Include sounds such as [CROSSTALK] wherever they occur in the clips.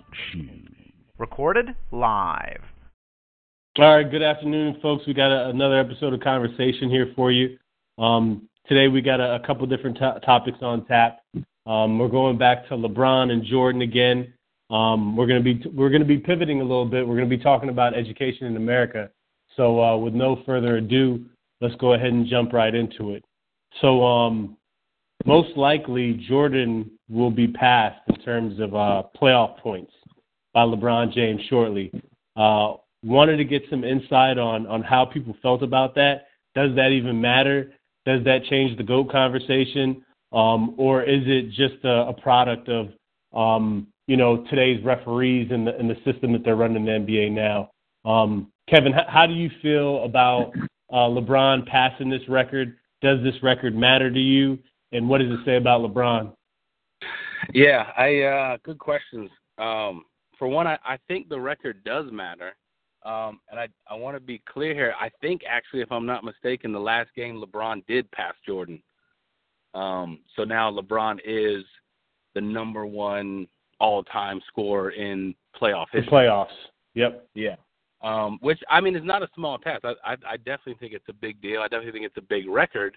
Talk Recorded live. All right, good afternoon, folks. We got a, another episode of conversation here for you. Um, today we got a, a couple different to- topics on tap. Um, we're going back to LeBron and Jordan again. Um, we're going to be we're to be pivoting a little bit. We're going to be talking about education in America. So, uh, with no further ado, let's go ahead and jump right into it. So, um, most likely Jordan will be passed in terms of uh, playoff points by LeBron James shortly. Uh, wanted to get some insight on on how people felt about that. Does that even matter? Does that change the GOAT conversation? Um, or is it just a, a product of um, you know today's referees and the, and the system that they're running the NBA now? Um, Kevin, how, how do you feel about uh, LeBron passing this record? Does this record matter to you? And what does it say about LeBron? Yeah, I uh, good questions. Um, for one, I, I think the record does matter. Um, and I I want to be clear here. I think actually, if I'm not mistaken, the last game LeBron did pass Jordan. Um, so now LeBron is the number one all-time scorer in playoff history. The playoffs. Yep. Yeah. Um, which I mean is not a small task. I, I I definitely think it's a big deal. I definitely think it's a big record.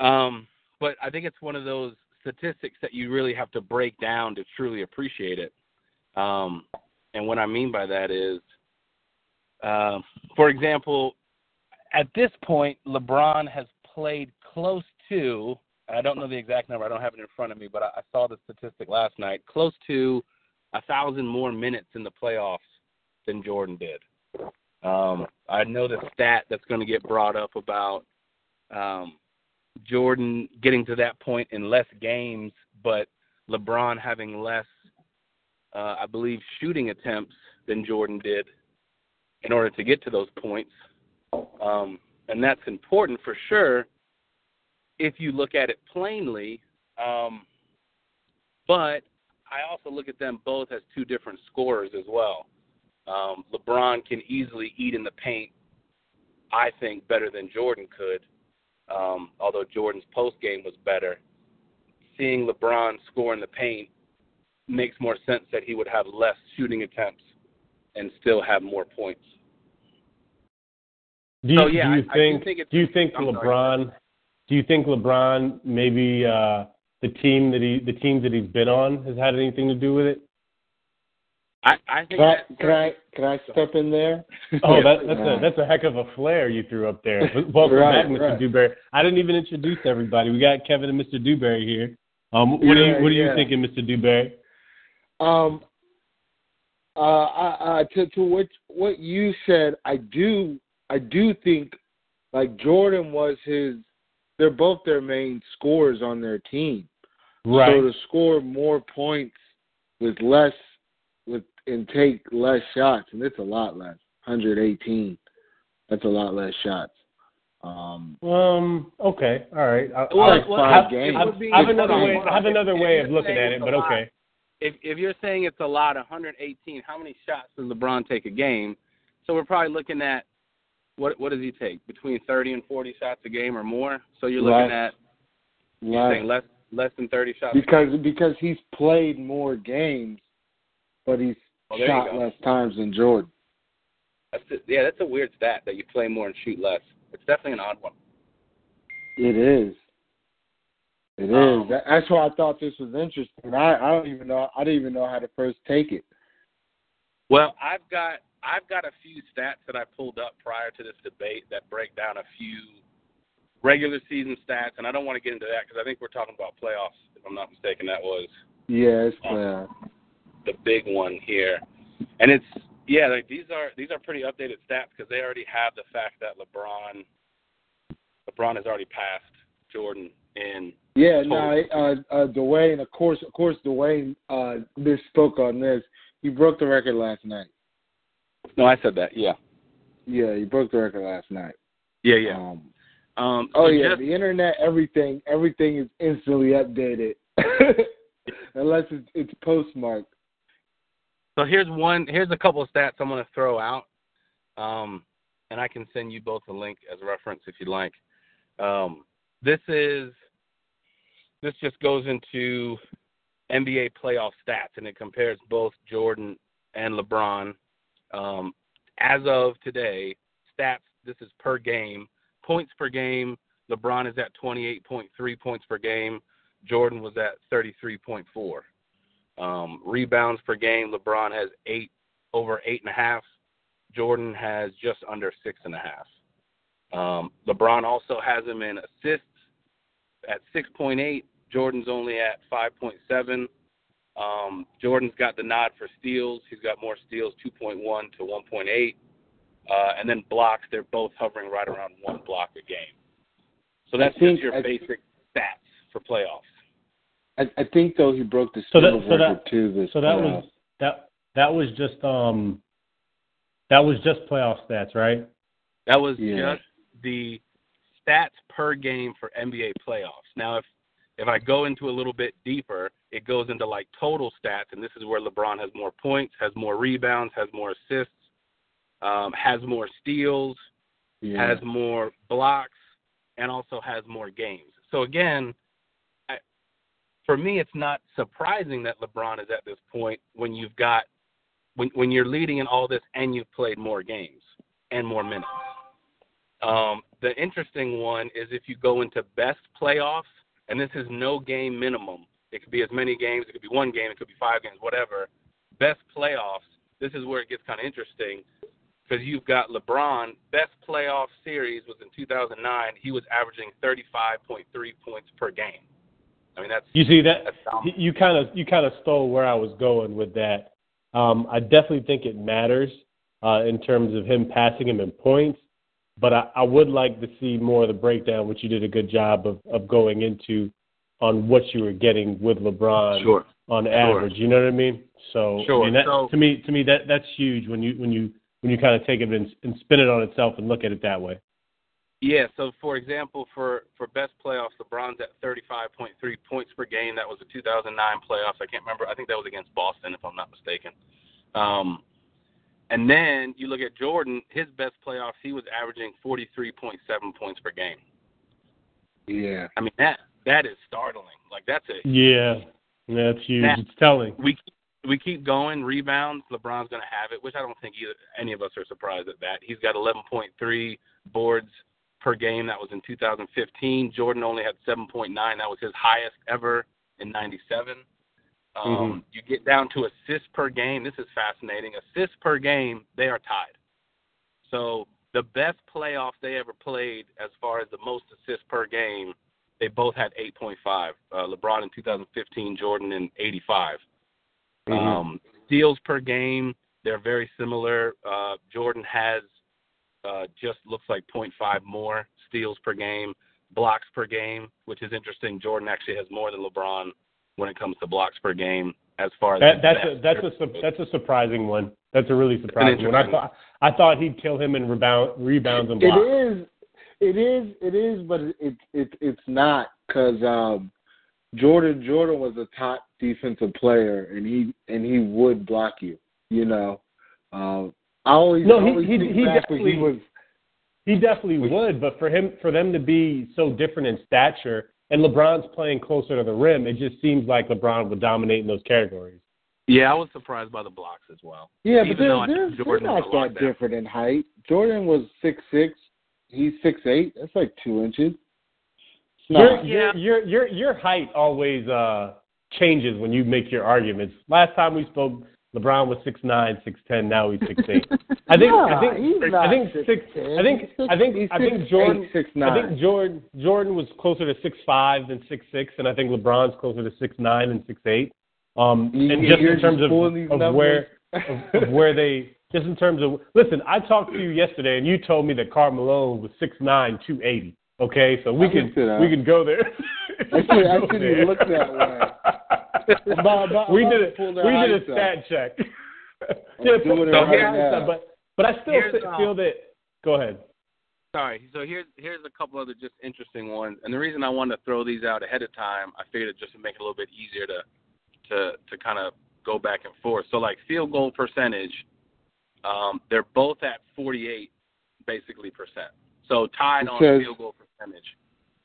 Um, but I think it's one of those statistics that you really have to break down to truly appreciate it. Um, and what I mean by that is uh, for example, at this point, LeBron has played close to, I don't know the exact number, I don't have it in front of me, but I, I saw the statistic last night, close to a thousand more minutes in the playoffs than Jordan did. Um, I know the stat that's going to get brought up about um, Jordan getting to that point in less games, but LeBron having less, uh, I believe, shooting attempts than Jordan did in order to get to those points. Um, and that's important for sure if you look at it plainly. Um, but I also look at them both as two different scorers as well. Um, LeBron can easily eat in the paint, I think, better than Jordan could, um, although Jordan's post game was better. Seeing LeBron score in the paint makes more sense that he would have less shooting attempts and still have more points. Do you, so, yeah, do you I, think, I think do you think LeBron sorry. do you think LeBron maybe uh, the team that he the teams that he's been on has had anything to do with it? I, I think Can I, that- can I can I step in there? [LAUGHS] Oh, that, that's Yeah. a that's a heck of a flare you threw up there. Welcome Right, back, Mr. right. Dewberry. I didn't even introduce everybody. We got Kevin and Mr. Dewberry here. Um, what are you what are you thinking, Mr. Dewberry? Um, uh, I, I, to to what what you said, I do I do think like Jordan was his. They're both their main scorers on their team. Right. So to score more points with less with and take less shots, and it's a lot less. 118. That's a lot less shots. Um, Um. Okay. All right. I, Well, I, well, five I, games. I, would I have another way. I have another way of looking at it, but lot, okay. if if you're saying it's a lot, 118, how many shots does LeBron take a game? So we're probably looking at what what does he take? Between 30 and 40 shots a game or more. So you're looking Less. at you're less, saying less less than 30 shots. a because because he's played more games, but he's Oh, shot less times than Jordan. That's just, yeah, that's a weird stat that you play more and shoot less. It's definitely an odd one. It is. It is. Um, That- That's why I thought this was interesting. I I don't even know. I didn't even know how to first take it. Well, I've got I've got a few stats that I pulled up prior to this debate that break down a few regular season stats, and I don't want to get into that because I think we're talking about playoffs. If I'm not mistaken, that was Yeah, it's Um, playoff. The big one here, and it's yeah, like these are these are pretty updated stats because they already have the fact that LeBron LeBron has already passed Jordan in Yeah, no, uh, uh, Duane. Of course, of course, Duane uh, misspoke on this. He broke the record last night. No, I said that. Yeah. Yeah, he broke the record last night. Yeah, yeah. Um, Um, oh yeah, just- the internet, everything, everything is instantly updated, [LAUGHS] unless it's, it's postmarked. So here's one. Here's a couple of stats I'm going to throw out, um, and I can send you both a link as a reference if you'd like. Um, this is this just goes into NBA playoff stats, and it compares both Jordan and LeBron. Um, as of today, stats. This is per game. Points per game. LeBron is at 28.3 points per game. Jordan was at 33.4. Um, rebounds per game, LeBron has eight over eight and a half. Jordan has just under six and a half. Um, LeBron also has him in assists at 6.8. Jordan's only at 5.7. Um, Jordan's got the nod for steals. He's got more steals, 2.1 to 1.8. Uh, and then blocks, they're both hovering right around one block a game. So think- just your I- basic stats for playoffs. I, I think though he broke the So that- steals so that- too. This So that playoff. was that that was just um that was just playoff stats, right? That was Yeah. just the stats per game for NBA playoffs. Now, if if I go into a little bit deeper, it goes into like total stats, and this is where LeBron has more points, has more rebounds, has more assists, um, has more steals, yeah. has more blocks, and also has more games. So again, I, for me, it's not surprising that LeBron is at this point when you've got when when you're leading in all this and you've played more games and more minutes. Um, the interesting one is if you go into best playoffs, and this is no game minimum. It could be as many games, it could be one game, it could be five games, whatever. Best playoffs. This is where it gets kind of interesting because you've got LeBron. Best playoff series was in 2009. He was averaging 35.3 points per game. I mean, that's You see that you kind of you kind of stole where I was going with that. Um, I definitely think it matters uh, in terms of him passing him in points, but I, I would like to see more of the breakdown, which you did a good job of, of going into on what you were getting with LeBron Sure. on average. You know what I mean? So, Sure. I mean, that, So- to me, to me, that that's huge when you when you when you kind of take it and, and spin it on itself and look at it that way. Yeah, so for example, for for best playoffs, LeBron's at 35.3 points per game. That was the 2009 playoffs. I can't remember. I think that was against Boston, if I'm not mistaken. Um, and then you look at Jordan. His best playoffs, he was averaging 43.7 points per game. yeah. I mean that that is startling. Like that's a Yeah, that's huge. Now- it's telling. we keep, we keep going. Rebounds, LeBron's going to have it, which I don't think either, any of us are surprised at that. He's got 11.3 boards per game. That was in 2015. Jordan only had 7.9. That was his highest ever in '97. Um, You get down to assists per game. This is fascinating. Assists per game, they are tied. So the best playoffs they ever played, as far as the most assists per game, they both had 8.5. Uh, LeBron in 2015, Jordan in '85. Um, steals per game, they're very similar. Uh, Jordan has uh, just looks like 0.5 more steals per game. Blocks per game, which is interesting. Jordan actually has more than LeBron when it comes to blocks per game. As far as That, the that's a that's a that's a surprising one. That's a really surprising one. I thought I thought he'd kill him in rebound rebounds and It blocks. is, it is, it is, but it it it's not because um, Jordan Jordan was a top defensive player, and he and he would block you. You know, um, I always No, I he- always he- think he back when he definitely- was He definitely would, but for him for them to be so different in stature and LeBron's playing closer to the rim, it just seems like LeBron would dominate in those categories. Yeah, I was surprised by the blocks as well. Yeah, Even but they're, they're, think they're Jordan not is that better. different in height. Jordan was six six. He's six eight. That's like two inches. It's Your, not- your your your your height always uh changes when you make your arguments. Last time we spoke, LeBron was six nine, six ten. Now he's six eight. [LAUGHS] I think I Nah, think he's I not think six. 6'10". I think He's I think six- I he's think 6'8", Jordan. 6'9". I think Jordan Jordan was closer to six five than six six, and I think LeBron's closer to six nine and six eight. Um, You- and just you're in terms just of, pulling these of numbers. where of, of [LAUGHS] where they just in terms of listen, I talked to you yesterday, and you told me that Karl Malone was six nine, two eighty. Okay, so we I'm can into that. we can go there. I [LAUGHS] should- I Go shouldn't there. look that way. I'm about- about- we did about a to we did a eyes stat up. check. [LAUGHS] Yeah, doing pull it the right eyes now. up, but but I still Here's, fe- um, feel that. Go ahead. Sorry. So here's here's a couple other just interesting ones, and the reason I wanted to throw these out ahead of time, I figured it just to make it a little bit easier to to to kind of go back and forth. So like field goal percentage, um, they're both at 48 basically percent. So tied It on says- field goal percentage.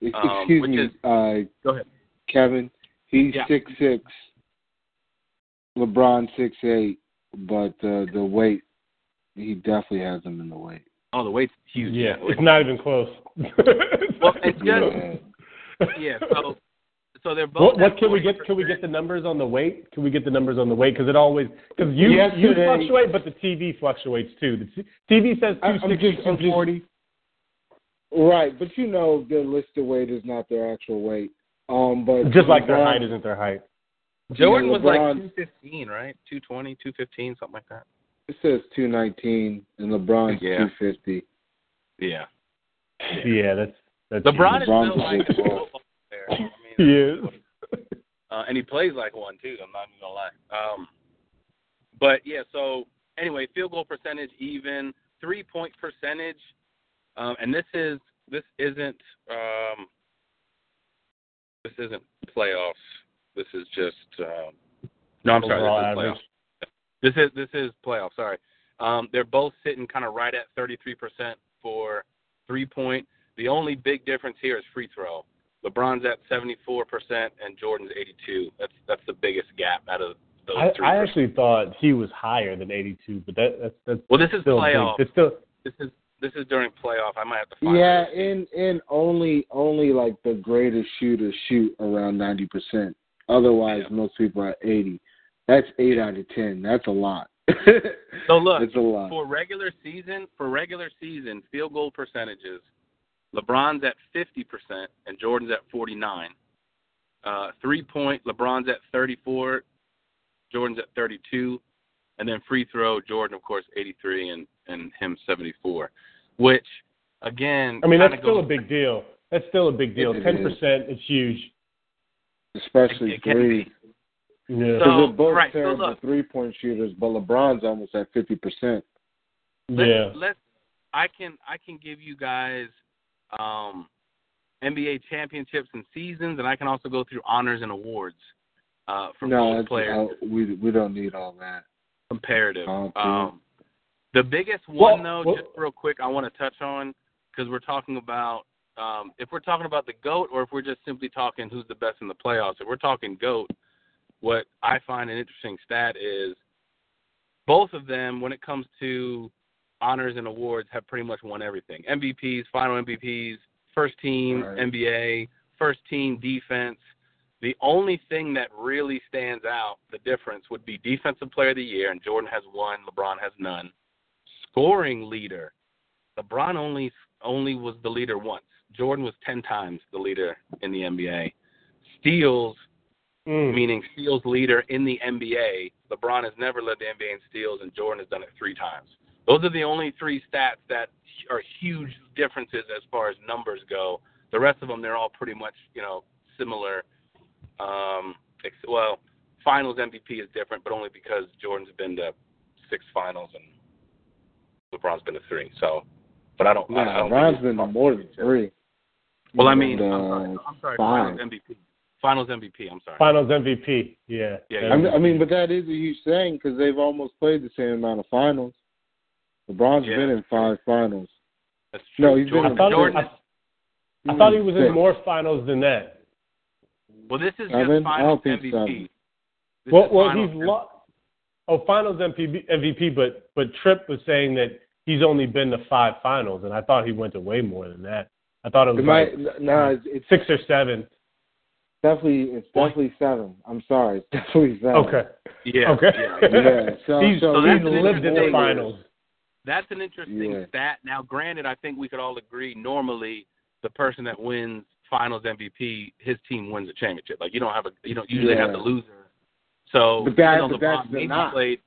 Ex- Um, Excuse which me, is- uh, Go ahead. Kevin. He's Yeah. six six. LeBron six eight, but uh, the weight, he definitely has him in the weight. Oh, the weight's huge. Yeah, it's not even close. [LAUGHS] Well, it's just Yeah. yeah. So so they're both. What, what can we get? Can we get the numbers on the weight? Can we get the numbers on the weight? Because it always because you you Yesterday- fluctuate, but the TV fluctuates too. The TV says I- 260, just- I'm just- 240. Right, but you know the listed weight is not their actual weight. Um, but Just like their height isn't their height. Jordan was like 215, right? 220, 215, something like that. It says two nineteen, and LeBron's Yeah. two fifty. Yeah. Yeah, that's that's LeBron is LeBron's still like a big football player. [LAUGHS] I mean, He is. Uh, and he plays like one too. I'm not even gonna lie. Um, but yeah, so anyway, field goal percentage even, three point percentage, um, and this is this isn't um, this isn't playoffs. This is just um, no, I'm sorry, this is average. playoffs. This is this is playoffs. Sorry, um, they're both sitting kind of right at 33 percent for three point. The only big difference here is free throw. LeBron's at 74 percent and Jordan's 82. That's that's the biggest gap out of those I, three. I actually thought he was higher than 82, but that that's that's well, this is still big. It's still This is this is during playoff. I might have to find. Yeah, and and only only like the greatest shooters shoot around ninety percent. Otherwise, Yeah. most people are eighty. That's eight out of ten. That's a lot. [LAUGHS] So look, it's a lot. for regular season, for regular season field goal percentages, LeBron's at 50% and Jordan's at 49. Uh, three point, LeBron's at 34, Jordan's at 32, and then free throw, Jordan of course 83 and and him 74. Which again, I mean that's kinda still a big deal. That's still a big deal. It Ten is. percent, it's huge. Especially It can three. Yeah. Because So- they're both right, so terrible look. three point shooters, but LeBron's almost at fifty percent. Let's, yeah. Let's. I can. I can give you guys um, NBA championships and seasons, and I can also go through honors and awards uh, for No, both players. uh, we we don't need all that. Comparative. Think- Um, the biggest one, Well, though, well- just real quick, I want to touch on because we're talking about um, if we're talking about the goat, or if we're just simply talking who's the best in the playoffs. If we're talking goat, what I find an interesting stat is both of them, when it comes to honors and awards, have pretty much won everything: MVPs, Final MVPs, First Team Right. NBA, First Team Defense. The only thing that really stands out, the difference, would be Defensive Player of the Year, and Jordan has one, LeBron has none. Scoring leader, LeBron only only was the leader once. Jordan was ten times the leader in the NBA. Steals, Mm. meaning steals leader in the NBA. LeBron has never led the NBA in steals, and Jordan has done it three times. Those are the only three stats that are huge differences as far as numbers go. The rest of them, they're all pretty much, you know, similar. Um, ex- well, Finals MVP is different, but only because Jordan's been to six Finals and LeBron's been to three. So, but I don't. I, I Nah, don't think LeBron's it's been to more than three. Well, I He's mean, been I'm sorry. I'm sorry. Finals MVP. Finals MVP. I'm sorry. Finals MVP. Yeah. Yeah, That I mean, but that is a huge thing because they've almost played the same amount of finals. LeBron's Yeah. been in five finals. That's true. No, he's been Jordan, in I thought, Jordan, I, I thought he was in more finals than that. Well, this is just Seven? I finals don't think MVP. seven. Well, well, finals he's lo- oh finals MVP, MVP, but but Trip was saying that he's only been to five finals, and I thought he went to way more than that. I thought it It was might, like nah, it's, it's six or seven. definitely it's definitely seven. I'm sorry, it's definitely seven. Okay. Yeah. Okay. yeah. Yeah. So, he's so So he's that's an lived in the interesting- finals. That's an interesting Yeah. stat. Now, granted, I think we could all agree normally the person that wins Finals MVP, his team wins a championship. Like you don't have a you don't usually have the loser. So But that- you know, but that's LeBron the maybe knock. played.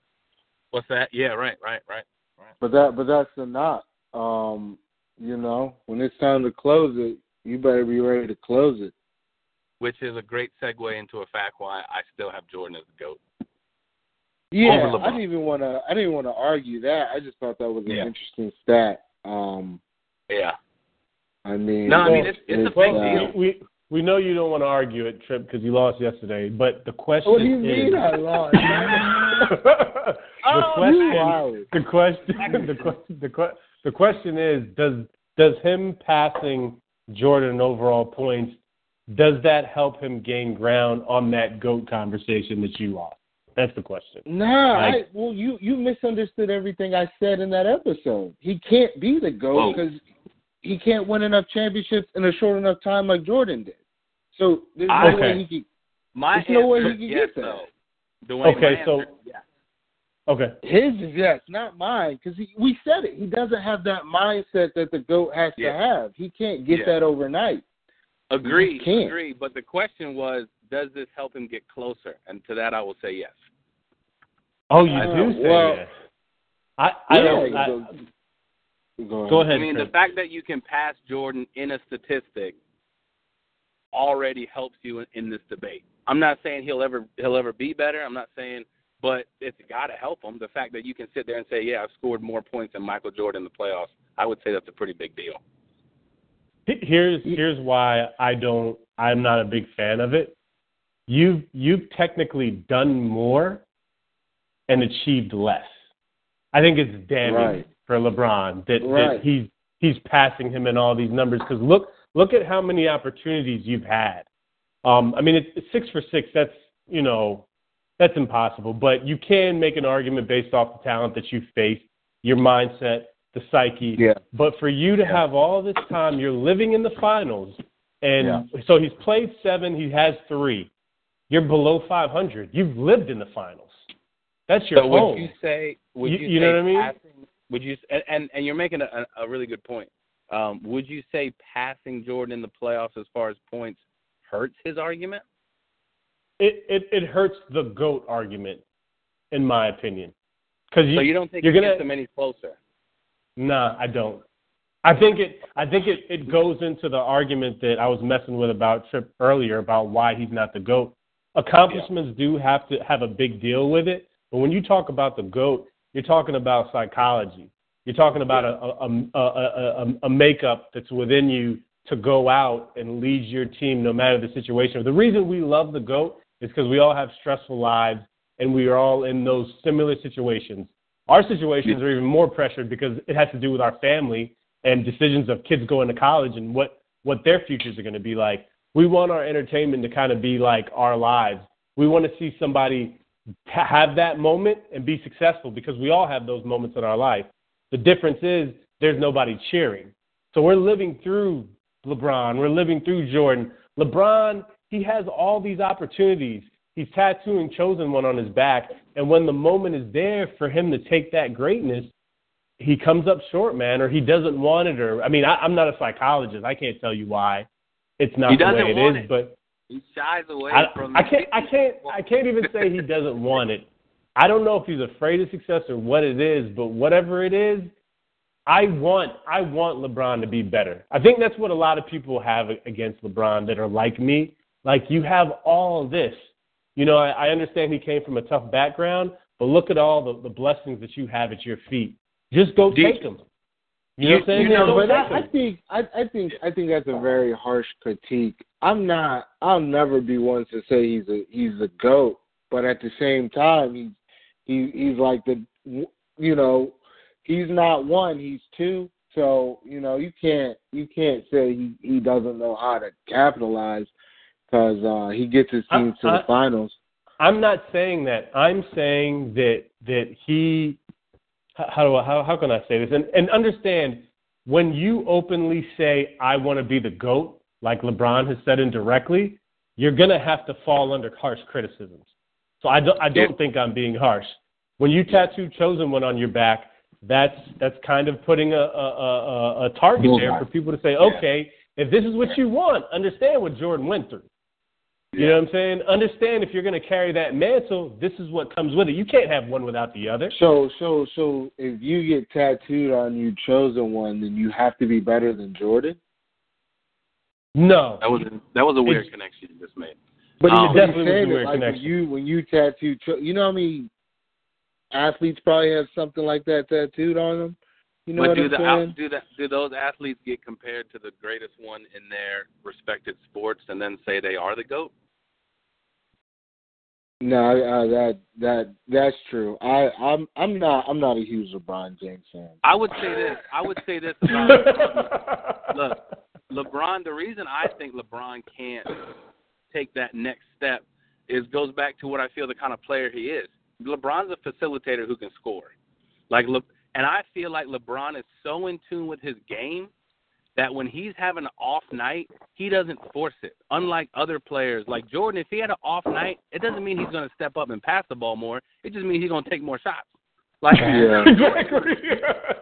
What's that? Yeah, right, right, right. But that but that's the not. Um, you know, when it's time to close it, you better be ready to close it. which is a great segue into a fact why I still have Jordan as the goat. Yeah, I didn't even want to. I didn't want to argue that. I just thought that was an Yeah. interesting stat. Um, Yeah. I mean, No, I mean, it's- it's a big uh, deal. We, we we know you don't want to argue it, Trip, because you lost yesterday. But the question What do you is, mean I lost? [LAUGHS] the Oh, question, the question, [LAUGHS] the question, the, que- the question is, does does him passing Jordan in overall points, does that help him gain ground on that goat conversation that you lost? That's the question. Nah, Like- I, well, you you misunderstood everything I said in that episode. He can't be the goat because he can't win enough championships in a short enough time like Jordan did. So there's no I- way he can. My There's no way he can yes, get that. though. Duane, Okay, so- answer, yes. Oh, Okay. His is yes, not mine, because we said it. He doesn't have that mindset that the goat has Yeah. to have. He can't get Yeah. that overnight. Agree, agree. But the question was, does this help him get closer? And to that, I will say yes. Oh, you Uh, do say well- that. I I Yeah, don't. I, go, go ahead. go ahead. I mean, the fact that you can pass Jordan in a statistic already helps you in, in this debate. I'm not saying he'll ever he'll ever be better. I'm not saying, but it's got to help him. The fact that you can sit there and say, "Yeah, I've scored more points than Michael Jordan in the playoffs," I would say that's a pretty big deal. Here's here's why I don't. I'm not a big fan of it. You've you've technically done more and achieved less. I think it's damning Right. For LeBron that, Right. that he's he's passing him in all these numbers because look look at how many opportunities you've had. Um, I mean, it's, it's six for six. That's you know that's impossible. But you can make an argument based off the talent that you face, your mindset, the psyche. Yeah. But for you to have all this time, you're living in the finals, and Yeah. so he's played seven, he has three. You're below 500. You've lived in the finals. That's your so home. would you say? Would You- you, you say know what I mean? Passing, would you? And and, you're making a, a really good point. Um, would you say passing Jordan in the playoffs as far as points hurts his argument? it, it it hurts the goat argument, in my opinion, because you, so you don't think you're gonna get him any closer? Nah, I don't. I think it. I think it. It goes into the argument that I was messing with about Trip earlier about why he's not the goat. Accomplishments do have to have a big deal with it, but when you talk about the goat, you're talking about psychology. You're talking about a a, a, a, makeup that's within you to go out and lead your team no matter the situation. The reason we love the goat is because we all have stressful lives and we are all in those similar situations. Our situations are even more pressured because it has to do with our family and decisions of kids going to college and what what their futures are going to be like. We want our entertainment to kind of be like our lives. We want to see somebody ha- have that moment and be successful because we all have those moments in our life. The difference is there's nobody cheering. So we're living through LeBron. We're living through Jordan. LeBron, he has all these opportunities. He's tattooing chosen one on his back. And when the moment is there for him to take that greatness, he comes up short, man, or he doesn't want it. Or I mean, I, I'm not a psychologist. I can't tell you why it's not He the way it is. it. But He shies away I, from. I can't. I can't. I can't even say he doesn't want it. I don't know if he's afraid of success or what it is, but whatever it is, I want. I want LeBron to be better. I think that's what a lot of people have against LeBron that are like me. Like you have all this. You know, I, I understand he came from a tough background, but look at all the, the blessings that you have at your feet. Just go Do you- take them. You know what I'm saying? You know, but take I, I 'em. think I, I think I think that's a very harsh critique. I'm not. I'll never be one to say he's a he's a goat, but at the same time, he's he he's like the you know he's not one, he's two. So you know you can't you can't say he he doesn't know how to capitalize because uh, he gets his I- team to I- the finals. I'm not saying that. I'm saying that that he. How do I, how how can I say this? And and understand when you openly say I want to be the goat, like LeBron has said indirectly, you're gonna have to fall under harsh criticisms. So I don't I don't think I'm being harsh. When you tattoo chosen one on your back, that's that's kind of putting a a, a, a target there for people to say, okay, if this is what you want, understand what Jordan went through. You know what I'm saying? Understand if you're going to carry that mantle, this is what comes with it. You can't have one without the other. So so so if you get tattooed on you chosen one, then you have to be better than Jordan. No, That was a, that was a weird It's- connection you just made. But Um, he definitely was saying a it weird like when connection. you when you tattoo, you know what I mean. athletes probably have something like that tattooed on them. You know but what do I'm the saying? do that do those athletes get compared to the greatest one in their respected sports and then say they are the goat? No, uh, that that that's true. I I'm I'm not I'm not a huge LeBron James fan. I would say this. I would say this about LeBron. [LAUGHS] Look, LeBron. The reason I think LeBron can't take that next step is goes back to what I feel the kind of player he is. LeBron's a facilitator who can score. Like Le, and I feel like LeBron is so in tune with his game that when he's having an off night, he doesn't force it. Unlike other players like Jordan, if he had an off night, it doesn't mean he's going to step up and pass the ball more. It just means he's going to take more shots. Like Yeah. [LAUGHS] exactly.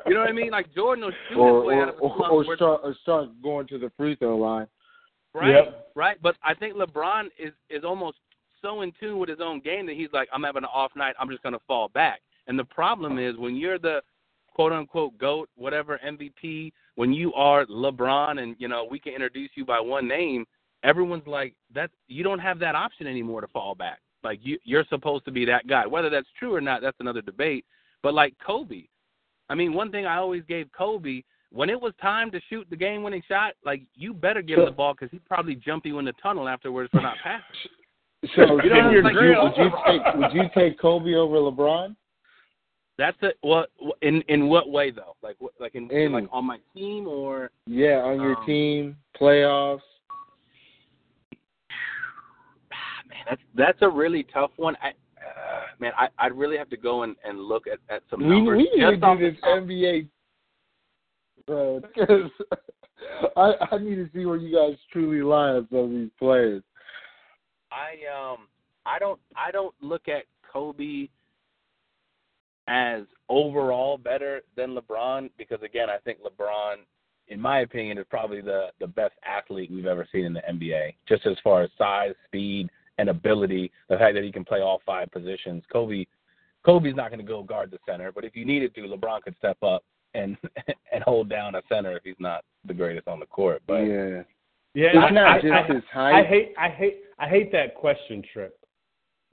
you know what I mean? Like Jordan will shoot Or his way or, out of a or, slump or start or start going to the free throw line. Right, Yep. right. But I think LeBron is is almost so in tune with his own game that he's like, I'm having an off night. I'm just going to fall back. And the problem is when you're the quote unquote goat, whatever MVP, when you are LeBron, and you know we can introduce you by one name, everyone's like, that you don't have that option anymore to fall back. Like you, you're supposed to be that guy. Whether that's true or not, that's another debate. But like Kobe, I mean, one thing I always gave Kobe when it was time to shoot the game-winning shot, like you better give him the ball because he'd probably jump you in the tunnel afterwards for not passing. So You know, would, like- you, would you take would you take Kobe over LeBron? That's it. well. in in what way though? Like what, like in, In- like on my team or Yeah, on your Um, team, playoffs. [SIGHS] man, that's that's a really tough one. I man, I I'd really have to go and and look at at some We numbers. we need to just off do this top. NBA, bro. Because [LAUGHS] I I need to see where you guys truly lie on some of these players. I um I don't I don't look at Kobe as overall better than LeBron because again I think LeBron in my opinion is probably the the best athlete we've ever seen in the NBA just as far as size, speed and ability, the fact that he can play all five positions. Kobe Kobe's not going to go guard the center, but if you needed to LeBron could step up and [LAUGHS] and hold down a center if he's not the greatest on the court. But yeah, Yeah, it's I, not I, just I, his I hate, I hate, I hate that question, Trip.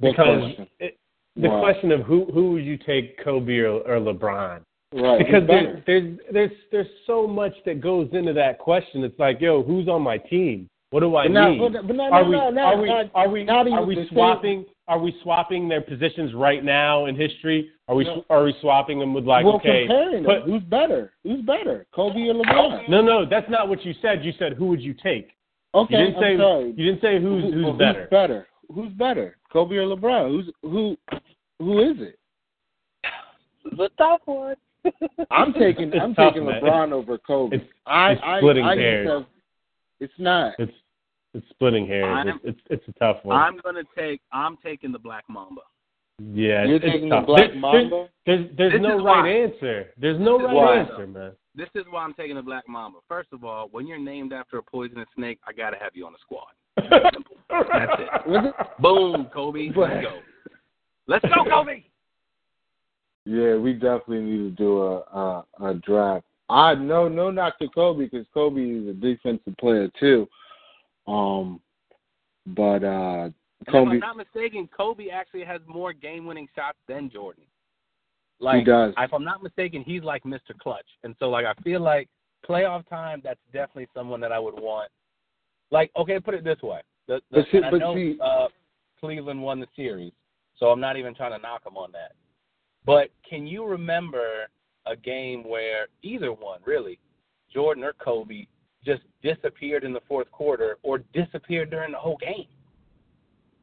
Because question? it, the Why? question of who who would you take, Kobe or, or LeBron? right? Because there's, there's there's there's so much that goes into that question. It's like, yo, who's on my team? What do I But not- need? but- but not- are no, we no, no, are we not- are we not even are we the same- swapping are we swapping their positions right now in history? Are we No. are we swapping them with like well, okay? comparing put- them, who's better? Who's better, Kobe or LeBron? no, no, that's not what you said. You said who would you take? Okay, You didn't I'm say sorry. you didn't say who's Who- who's well, better. Who's better? Who's better, Kobe or LeBron? Who's who? Who is it? the top one. I'm taking [LAUGHS] It's I'm tough, taking man. LeBron over Kobe. It's- I it's I splitting I just hairs. It's not. It's it's splitting hairs. I'm- It's, it's it's a tough one. I'm gonna take I'm taking the Black Mamba. yeah, You're it's, it's taking the tough. Black There- Mamba. There's there's This no right why. answer. There's no This right why. answer, man. This is why I'm taking the Black Mamba. First of all, when you're named after a poisonous snake, I gotta have you on the squad. That's it. [LAUGHS] It? Boom, Kobe. Let's go. Let's go, Kobe. [LAUGHS] Yeah, we definitely need to do a a, a draft. I no no knock to Kobe because Kobe is a defensive player too. Um, but uh, And if I'm not mistaken, Kobe actually has more game-winning shots than Jordan. Like, he does. if I'm not mistaken, he's like Mr. Clutch, and so like I feel like playoff time, that's definitely someone that I would want. Like, okay, put it this way: the, the, But see- I but know see- uh, Cleveland won the series, so I'm not even trying to knock them on that. But can you remember a game where either one, really, Jordan or Kobe, just disappeared in the fourth quarter or disappeared during the whole game?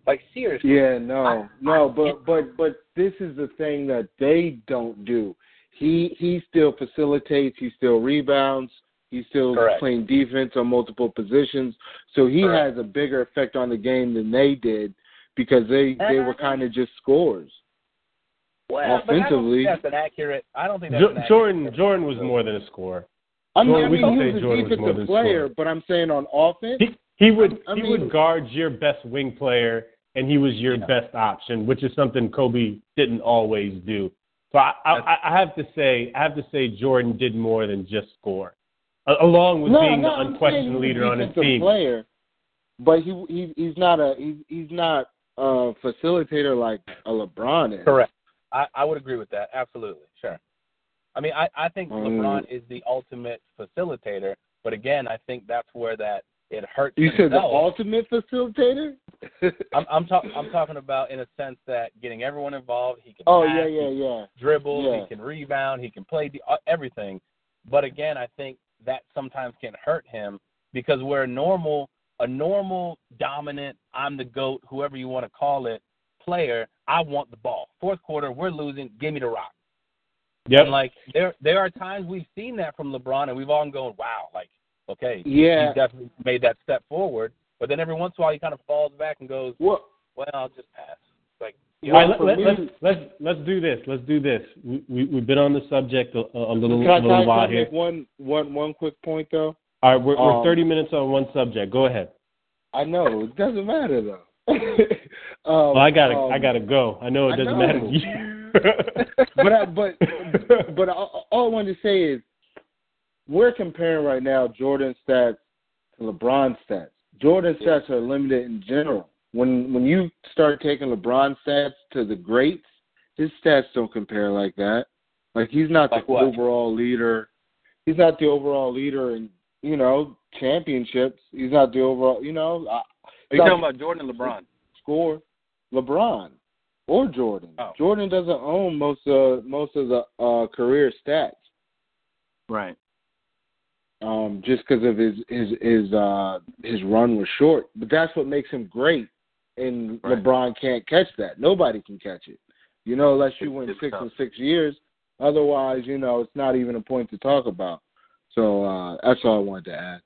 Like seriously. Yeah, no, I- no, I- but but but this is the thing that they don't do. He he still facilitates. He still rebounds. He's still Correct. playing defense on multiple positions. So he Correct. has a bigger effect on the game than they did because they they were kind of just scores. Well, but I don't offensively- think that's an accurate. I don't think that's Jo- an accurate Jordan Jordan was more than a scorer. I mean, Jordan- I we mean can he say was a Jordan was more defensive than player, scorer. but I'm saying on offense, He he would I he would guard your best wing player, and he was your Yeah. best option, which is something Kobe didn't always do. So I, I I have to say I have to say Jordan did more than just score. along with no, being no, the I'm unquestioned saying he's leader a on his defensive team. Player, but he, he he's not a he's he's not a facilitator like a LeBron is. Correct. I, I would agree with that. Absolutely. Sure. I mean, I, I think Um, LeBron is the ultimate facilitator, but again, I think that's where that it hurts. You said the ultimate facilitator? [LAUGHS] I'm I'm, talk, I'm talking about in a sense that getting everyone involved. He can oh pass, yeah, yeah, yeah. dribble, Yeah. he can rebound, he can play uh, everything. But again, I think that sometimes can hurt him because we're a normal, a normal dominant. I'm the goat, whoever you want to call it, player. I want the ball. Fourth quarter, we're losing. Give me the rock. Yep. And like there, there are times we've seen that from LeBron, and we've all going, "Wow!" Like, okay, Yeah. he definitely made that step forward. But then every once in a while, he kind of falls back and goes, Well, "Well, I'll just pass." Like, All right, let, for let, me- let's let's let's do this. Let's do this. We, we we've been on the subject a, a little can I, a can I, little can while I here. make one one one quick point though? All right, we're, we're um, 30 minutes on one subject. Go ahead. I know it doesn't matter though. [LAUGHS] um, Well, I gotta um, I gotta go. I know it doesn't know. matter to you. [LAUGHS] but I, but but all, all I wanted to say is we're comparing right now Jordan stats to LeBron stats. Jordan stats are limited in general. When when you start taking LeBron stats to the greats, his stats don't compare like that. Like he's not Like the what? overall leader. He's not the overall leader in you know championships. He's not the overall. You know, I, are you talking about Jordan and LeBron? score LeBron or Jordan. Oh. Jordan doesn't own most of most of the uh, career stats, Right. um, just because of his his his uh, his run was short. But that's what makes him great. And Right. LeBron can't catch that. Nobody can catch it. You know, unless you win It's six tough. and six years. Otherwise, you know, it's not even a point to talk about. So uh, that's all I wanted to add.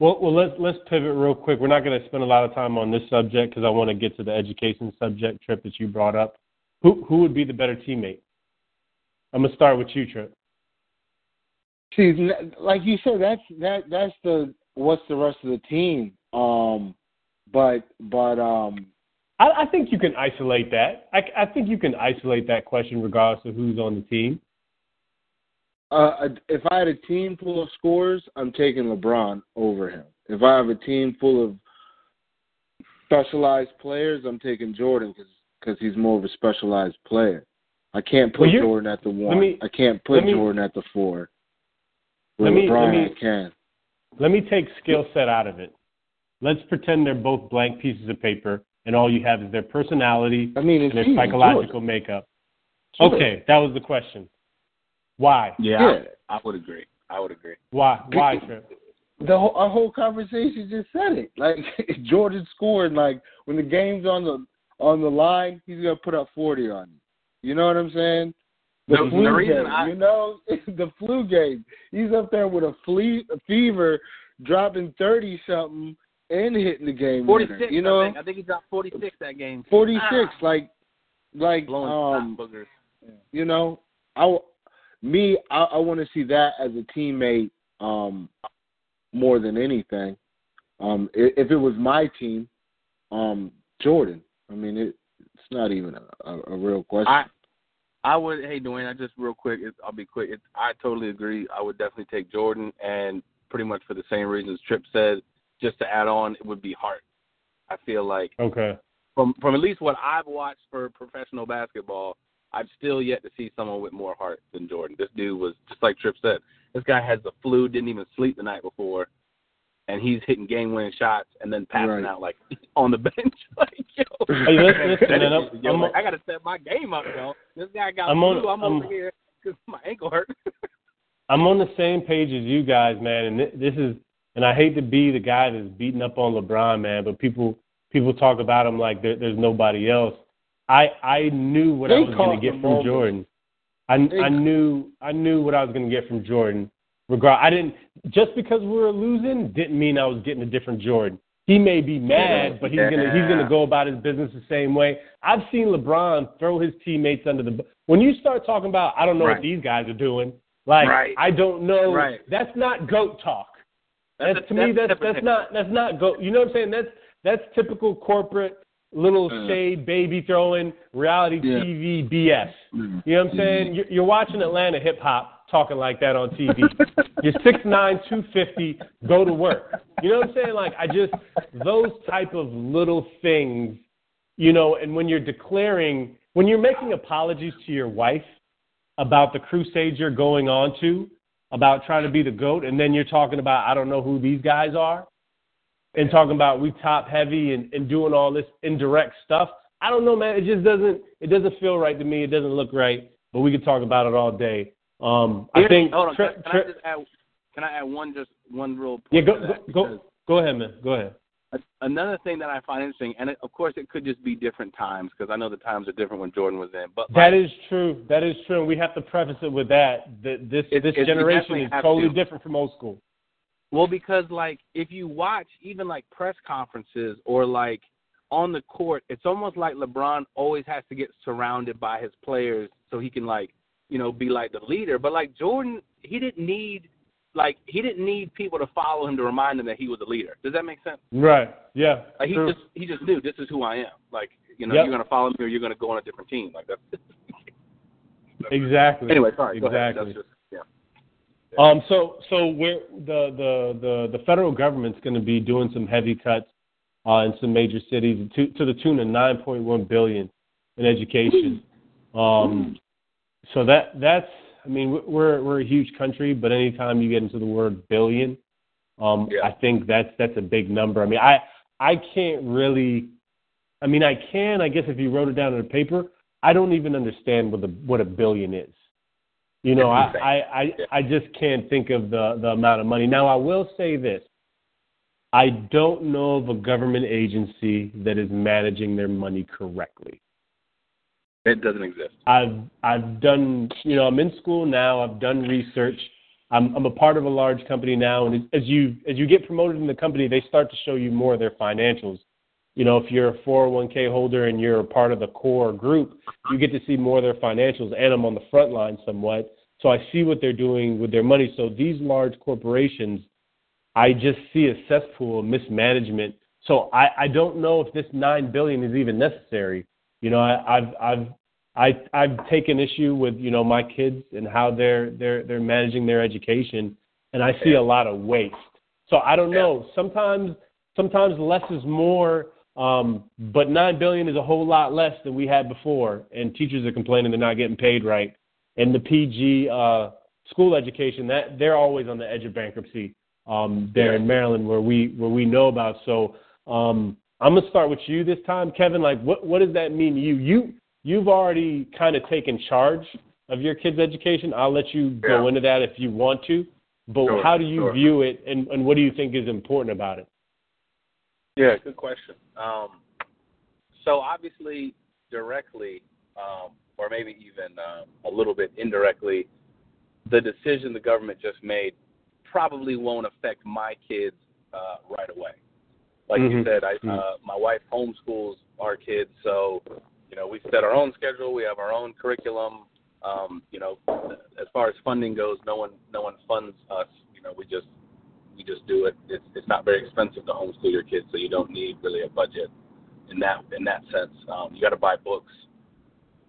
Well, well, let's let's pivot real quick. We're not going to spend a lot of time on this subject because I want to get to the education subject, Trip, that you brought up. Who who would be the better teammate? I'm gonna start with you, Trip. See, like you said, that's that that's the what's the rest of the team. Um, but but um, I, I think you can isolate that. I, I think you can isolate that question regardless of who's on the team. Uh, if I had a team full of scorers, I'm taking LeBron over him. If I have a team full of specialized players, I'm taking Jordan because he's more of a specialized player. I can't put Well, Jordan at the one. me- I can't put me- Jordan at the four. Let me- LeBron, let me- I can. Let me take skill set out of it. Let's pretend they're both blank pieces of paper, and all you have is their personality I mean, and their psychological makeup. Jordan. Okay, that was the question. Why? Yeah, Yeah. I, I would agree. I would agree. Why? Why, [LAUGHS] Trip? The whole, our whole conversation just said it. Like [LAUGHS] Jordan scored, like when the game's on the on the line, he's gonna put up forty on you. You know what I'm saying? The, The- the flu reason game, I- you know, [LAUGHS] the flu game. He's up there with a flea a fever, dropping thirty something and hitting the game. Forty winner, six. You know, I think. I think he dropped forty six that game. forty six. Ah. Like, like Blowing um, snot you know, I w- me I, I want to see that as a teammate um more than anything. Um, i- if it was my team, um, Jordan. I mean, it, it's not even a, a, a real question. I I would. Hey, Duane. I just real quick. It, I'll be quick. It, I totally agree. I would definitely take Jordan, and pretty much for the same reasons Trip said. Just to add on, it would be heart. I feel like Okay. from from at least what I've watched for professional basketball, I've still yet to see someone with more heart than Jordan. This dude was just like Trip said. This guy has the flu, didn't even sleep the night before, and he's hitting game winning shots and then passing Right. out like [LAUGHS] on the bench. [LAUGHS] like yo, Hey, listen, listen, [LAUGHS] man, I'm- yo, I'm- like, I got to set my game up, yo. This guy got I'm on- I'm, I'm- over here because my ankle hurt. I'm on the same page as you guys, man. And this is, and I hate to be the guy that's beating up on LeBron, man. But people, people talk about him like there, there's nobody else. I, I knew what I was going to get from moment. Jordan. I, They- I knew, I knew what I was going to get from Jordan. Regard, I didn't just because we were losing didn't mean I was getting a different Jordan. He may be mad, but he's gonna he's gonna go about his business the same way. I've seen LeBron throw his teammates under the. When you start talking about, I don't know Right. what these guys are doing. Like Right. I don't know. Right. That's not goat talk. That's That's, to me. that's That's that's not that's not goat. You know what I'm saying? That's that's typical corporate little shade baby throwing reality Yeah. TV BS. You know what I'm saying? Mm-hmm. You're, you're watching Atlanta hip hop. talking like that on TV. [LAUGHS] You're six nine, two fifty. Go to work. You know what I'm saying? Like I just those type of little things, you know. And when you're declaring, when you're making apologies to your wife about the crusade you're going on to, about trying to be the goat, and then you're talking about I don't know who these guys are, and talking about we top heavy and, and doing all this indirect stuff. I don't know, man. It just doesn't. It doesn't feel right to me. It doesn't look right. But we could talk about it all day. Um, I Here- think. Hold on. Tre- can, Tre- I just add? Can I add one just one real point yeah, go go go, go ahead, man. Go ahead. Another thing that I find interesting, and it, of course it could just be different times because I know the times are different when Jordan was in. But That like, is true. That is true. And we have to preface it with that. That this It- this generation is totally to. different from old school. Well, because like if you watch even like press conferences or like on the court, it's almost like LeBron always has to get surrounded by his players so he can like you know be like the leader. But like Jordan, he didn't need like he didn't need people to follow him to remind him that he was a leader. Does that make sense? Right. Yeah. Like he true. just he just knew this is who I am. Like you know Yep. you're gonna follow me or you're gonna go on a different team. Like that's [LAUGHS] [LAUGHS] exactly. anyway. Sorry. Go ahead. Exactly. That's just. Um, so so where the the the the federal government's going to be doing some heavy cuts uh, in some major cities to to the tune of 9.1 billion in education. Um, so that that's I mean we're we're a huge country, but anytime you get into the word billion, um, Yeah. I think that's that's a big number. I mean I I can't really. I mean I can I guess if you wrote it down on a paper. I don't even understand what the what a billion is. You know, I, I, I, I just can't think of the, the amount of money. Now, I will say this. I don't know of a government agency that is managing their money correctly. It doesn't exist. I've I've done you know I'm in school now. I've done research. I'm I'm a part of a large company now, and as you as you get promoted in the company, they start to show you more of their financials. You know, if you're a 401k holder and you're a part of the core group, you get to see more of their financials, and I'm on the front line somewhat, so I see what they're doing with their money. So these large corporations, I just see a cesspool of mismanagement. So I I don't know if this nine billion is even necessary. You know, I, I've I've I I've taken issue with you know my kids and how they're they're they're managing their education, and I see a lot of waste. So I don't know. Sometimes sometimes less is more, um, but nine billion is a whole lot less than we had before, and teachers are complaining they're not getting paid right. And the PG uh, school education that they're always on the edge of bankruptcy um, there in Maryland, where we where we know about. So um, I'm gonna start with you this time, Kevin. Like, what what does that mean to you? You you've already kind of taken charge of your kids' education. I'll let you go Yeah. into that if you want to. But Sure, how do you sure. view it, and, and what do you think is important about it? Yeah, good question. Um, so obviously, directly, um, or maybe even um, a little bit indirectly, the decision the government just made probably won't affect my kids uh, right away. Like you Mhm. said, I, Mhm. uh, my wife homeschools our kids, so you know we set our own schedule, we have our own curriculum. Um, you know, as far as funding goes, no one no one funds us. You know, we just we just do it. It's it's not very expensive to homeschool your kids, so you don't need really a budget in that in that sense. Um, you got to buy books,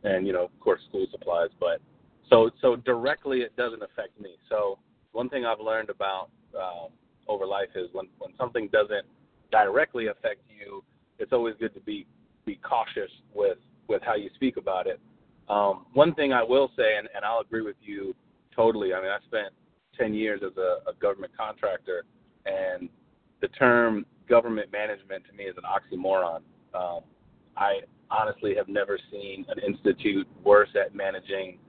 and you know, of course, school supplies. But so so directly, it doesn't affect me. So one thing I've learned about um, over life is when when something doesn't directly affect you, it's always good to be be cautious with with how you speak about it. Um, one thing I will say, and, and I'll agree with you totally. I mean, I spent 10 years as a, a government contractor, and the term government management to me is an oxymoron. Um, I honestly have never seen an institute worse at managing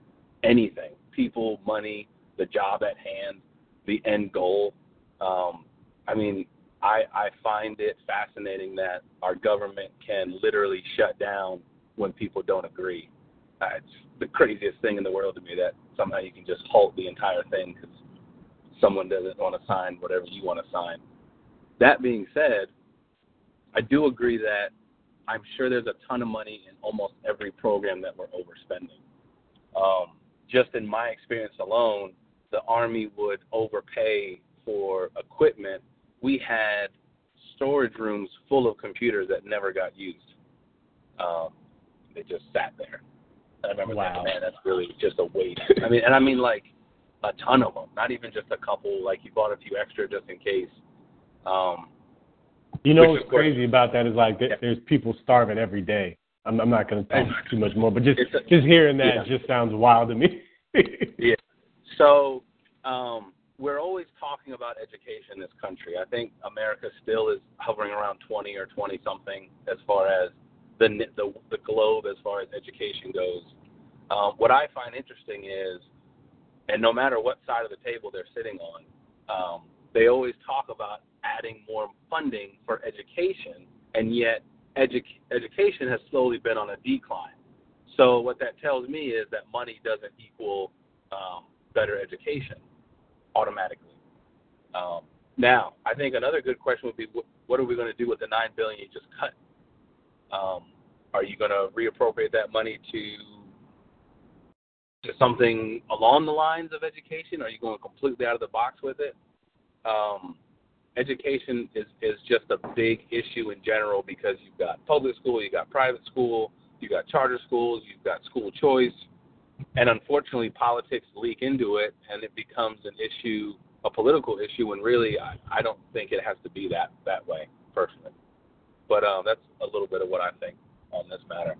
anything people, money, the job at hand, the end goal. Um, I mean, I, I find it fascinating that our government can literally shut down when people don't agree. Uh, it's the craziest thing in the world to me that somehow you can just halt the entire thing because someone doesn't want to sign whatever you want to sign. That being said, I do agree that I'm sure there's a ton of money in almost every program that we're overspending. Um, just in my experience alone, the Army would overpay for equipment. We had storage rooms full of computers that never got used. Um, they just sat there. And I remember Wow. thinking, man, that's really just a waste. I mean, and I mean like a ton of them, not even just a couple. Like you bought a few extra just in case. Um, You know what's crazy about that is like Yeah. there's people starving every day. I'm, I'm not going to talk too much more, but just a- just hearing that yeah. just sounds wild to me. [LAUGHS] Yeah. So um, we're always talking about education in this country. I think America still is hovering around 20 or 20 something as far as the the, the globe as far as education goes. Um, what I find interesting is, and no matter what side of the table they're sitting on, um, they always talk about adding more funding for education, and yet edu- education has slowly been on a decline. So what that tells me is that money doesn't equal um, better education automatically. Um, now, I think another good question would be, wh- what are we going to do with the nine billion you just cut? Um, are you going to reappropriate that money to to something along the lines of education? Are you going completely out of the box with it? Um, education is is just a big issue in general because you've got public school, you've got private school, you've got charter schools, you've got school choice, and unfortunately politics leak into it and it becomes an issue a political issue when really I, I don't think it has to be that that way personally but um, that's a little bit of what I think on this matter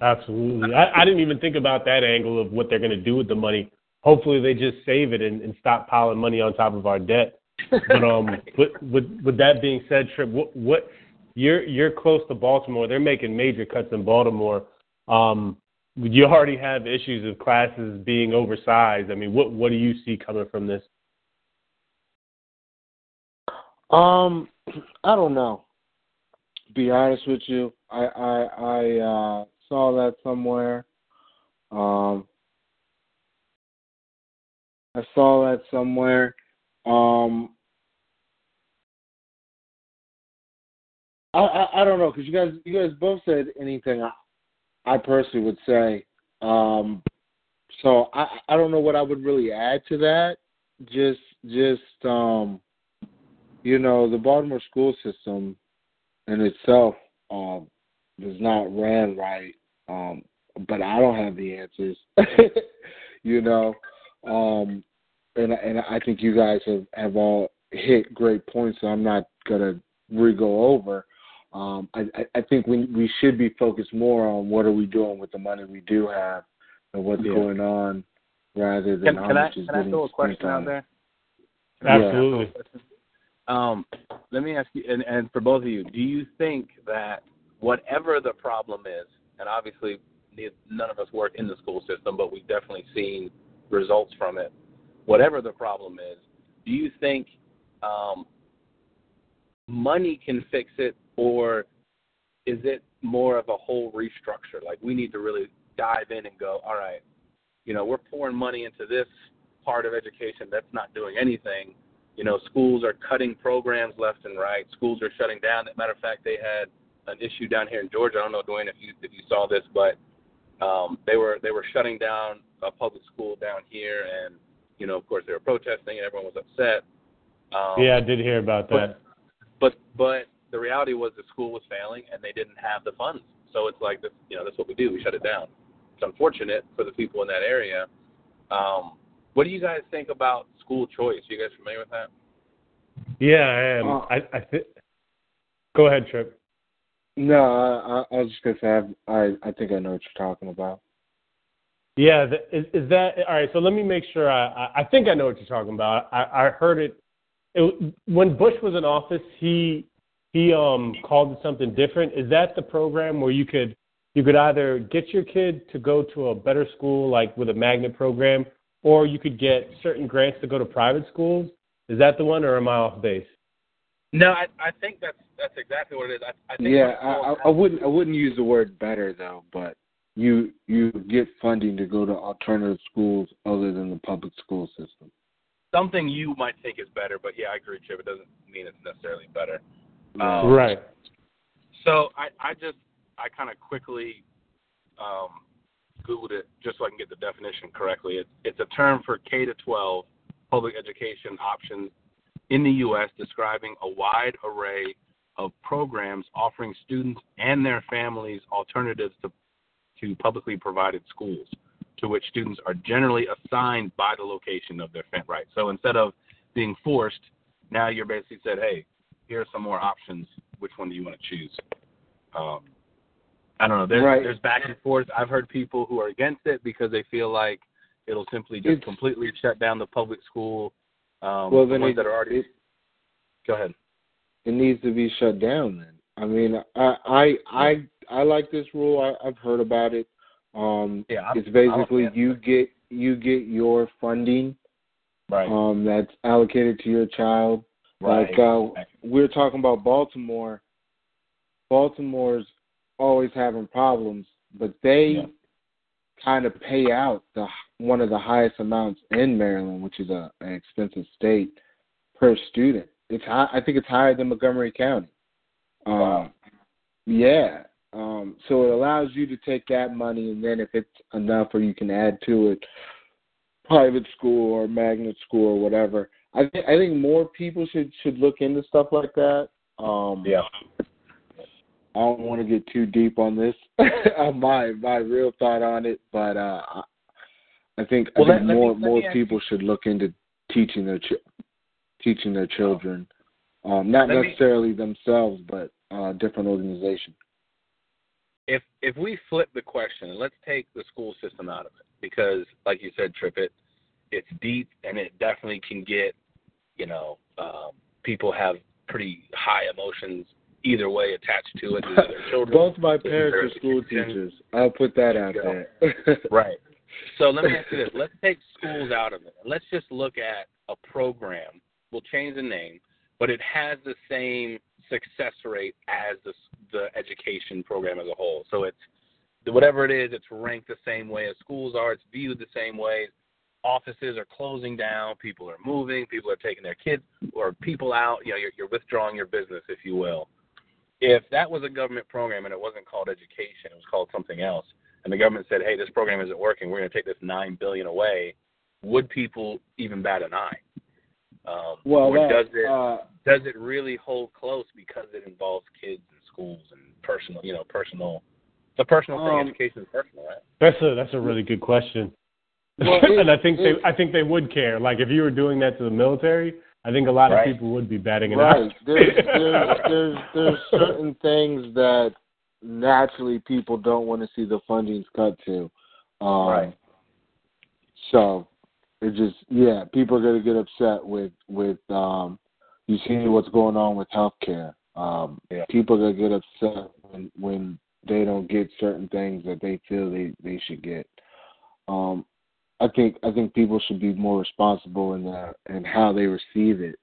Absolutely. I, I didn't even think about that angle of what they're going to do with the money. Hopefully, they just save it and, and stop piling money on top of our debt. But um, with, with with that being said, Trip, what what you're you're close to Baltimore. They're making major cuts in Baltimore. Um, you already have issues of classes being oversized. I mean, what what do you see coming from this? Um, I don't know. Be honest with you, I I I uh, saw that somewhere. Um, I saw that somewhere. Um, I I, I don't know because you guys you guys both said anything. I, I personally would say. Um, so I I don't know what I would really add to that. Just just um you know, the Baltimore school system in itself um, is not ran right, um, but I don't have the answers. [LAUGHS] you know, um, and and I think you guys have have all hit great points. So I'm not gonna re-go over. Um, I, I I think we we should be focused more on what are we doing with the money we do have and what's Yeah. going on, rather than can, how can I much is can I throw a spent question on out it. there Absolutely. Um, let me ask you, and, and for both of you, do you think that whatever the problem is, and obviously none of us work in the school system, but we've definitely seen results from it. Whatever the problem is, do you think um, money can fix it, or is it more of a whole restructure? Like we need to really dive in and go, all right, you know, we're pouring money into this part of education that's not doing anything you know, schools are cutting programs left and right. Schools are shutting down. As a matter of fact, they had an issue down here in Georgia. I don't know, Duane, if you if you saw this, but um, they were they were shutting down a public school down here, and you know, of course, they were protesting, and everyone was upset. Um, Yeah, I did hear about that. but but the reality was the school was failing, and they didn't have the funds. So it's like, this, you know, that's what we do. We shut it down. It's unfortunate for the people in that area. Um, what do you guys think about school choice? You guys familiar with that? Yeah, I am. Uh, I, I th- Go ahead, Trip. No, I, I, I was just gonna say I, I I think I know what you're talking about. Yeah, the, is, is that all right? So let me make sure. I, I I think I know what you're talking about. I, I heard it, it when Bush was in office. He he um called it something different. Is that the program where you could you could either get your kid to go to a better school, like with a magnet program, or you could get certain grants to go to private schools? Is that the one, or am I off base? No, I I think that's that's exactly what it is. I, I think Yeah, I, I I wouldn't I wouldn't use the word better though, but you you get funding to go to alternative schools other than the public school system. something you might think is better, but yeah, I agree, Chip. It doesn't mean it's necessarily better. Um, right. So I, I just I kind of quickly um, googled it just so I can get the definition correctly. It's it's a term for K to 12 public education options in the U.S. describing a wide array of programs offering students and their families alternatives to to publicly provided schools. to which students are generally assigned by the location of their fan right. So instead of being forced, now you're basically said, hey, here are some more options. Which one do you want to choose? Um, I don't know. There's Right. there's back and forth. I've heard people who are against it because they feel like it'll simply just It's- completely shut down the public school. Um, well, the ones it, that are already. it Go ahead. it needs to be shut down. Then I mean, I I I, I like this rule. I, I've heard about it. Um, Yeah, I'm, it's basically I'm a fan. you get you get your funding right. um, that's allocated to your child. right. Like uh, we're talking about Baltimore. Baltimore's always having problems, but they Yeah. kind of pay out the one of the highest amounts in Maryland, which is a an expensive state per student. It's high, I think it's higher than Montgomery County. Um, Wow. Yeah. Um, so it allows you to take that money, and then if it's enough, or you can add to it, private school or magnet school or whatever. I think I think more people should should look into stuff like that. Um, yeah. I don't want to get too deep on this, [LAUGHS] my my real thought on it, but uh, I- think Well, I think let- let me- more let more me ask people should look into teaching their ch- teaching their children, um, not Let me- necessarily themselves, but uh, different organization. if if we flip the question and let's take the school system out of it. Because like you said trip it it's deep and it definitely can get you know um people have pretty high emotions either way attached to it children [LAUGHS] Both my parents are school teachers. I'll put that out There there. [LAUGHS] right. So let me ask you this. [LAUGHS] Let's take schools out of it. Let's just look at a program. We'll change the name but it has the same success rate as the the education program as a whole so it's whatever it is, it's ranked the same way as schools are. It's viewed the same way. Offices are closing down. People are moving. People are taking their kids or people out. You know, you're, you're withdrawing your business, if you will. If that was a government program and it wasn't called education, it was called something else, and the government said, "Hey, this program isn't working. We're going to take this nine billion away," would people even bat an eye? Um, well, or that, does it uh, does it really hold close because it involves kids and schools and personal, you know, personal. The personal thing, Um, education is personal, right? That's a that's a really good question. Well, [LAUGHS] it- and I think it- they I think they would care. Like if you were doing that to the military, I think a lot Right. of people would be batting it right. out. There's [LAUGHS] there's there's there's certain things that naturally people don't want to see the fundings cut to. Um, Right. So it just yeah, people are gonna get upset with with um you see what's going on with healthcare. Um Yeah. people are gonna get upset when when they don't get certain things that they feel they, they should get. Um I think I think people should be more responsible in their in how they receive it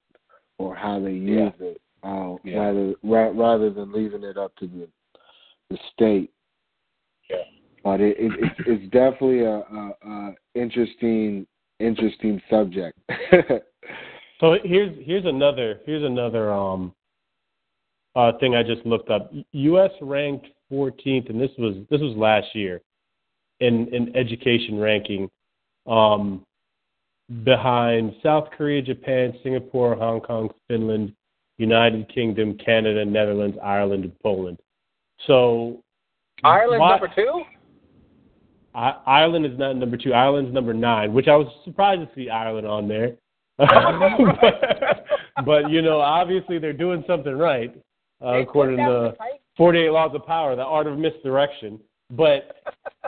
or how they use it, uh, Yeah. rather ra- rather than leaving it up to the the state. Yeah. But it, it it's it's definitely a, a, a interesting interesting subject. [LAUGHS] So here's here's another here's another um uh thing I just looked up. U.S. ranked 14th, and this was this was last year in in education ranking, um, behind South Korea, Japan, Singapore, Hong Kong, Finland, United Kingdom, Canada, Netherlands, Ireland, and Poland. So Ireland number two. I, Ireland is not number two. Ireland's number nine, which I was surprised to see Ireland on there. but, [LAUGHS] but, you know, obviously they're doing something right, uh, according to 48 Laws of Power, the art of misdirection. But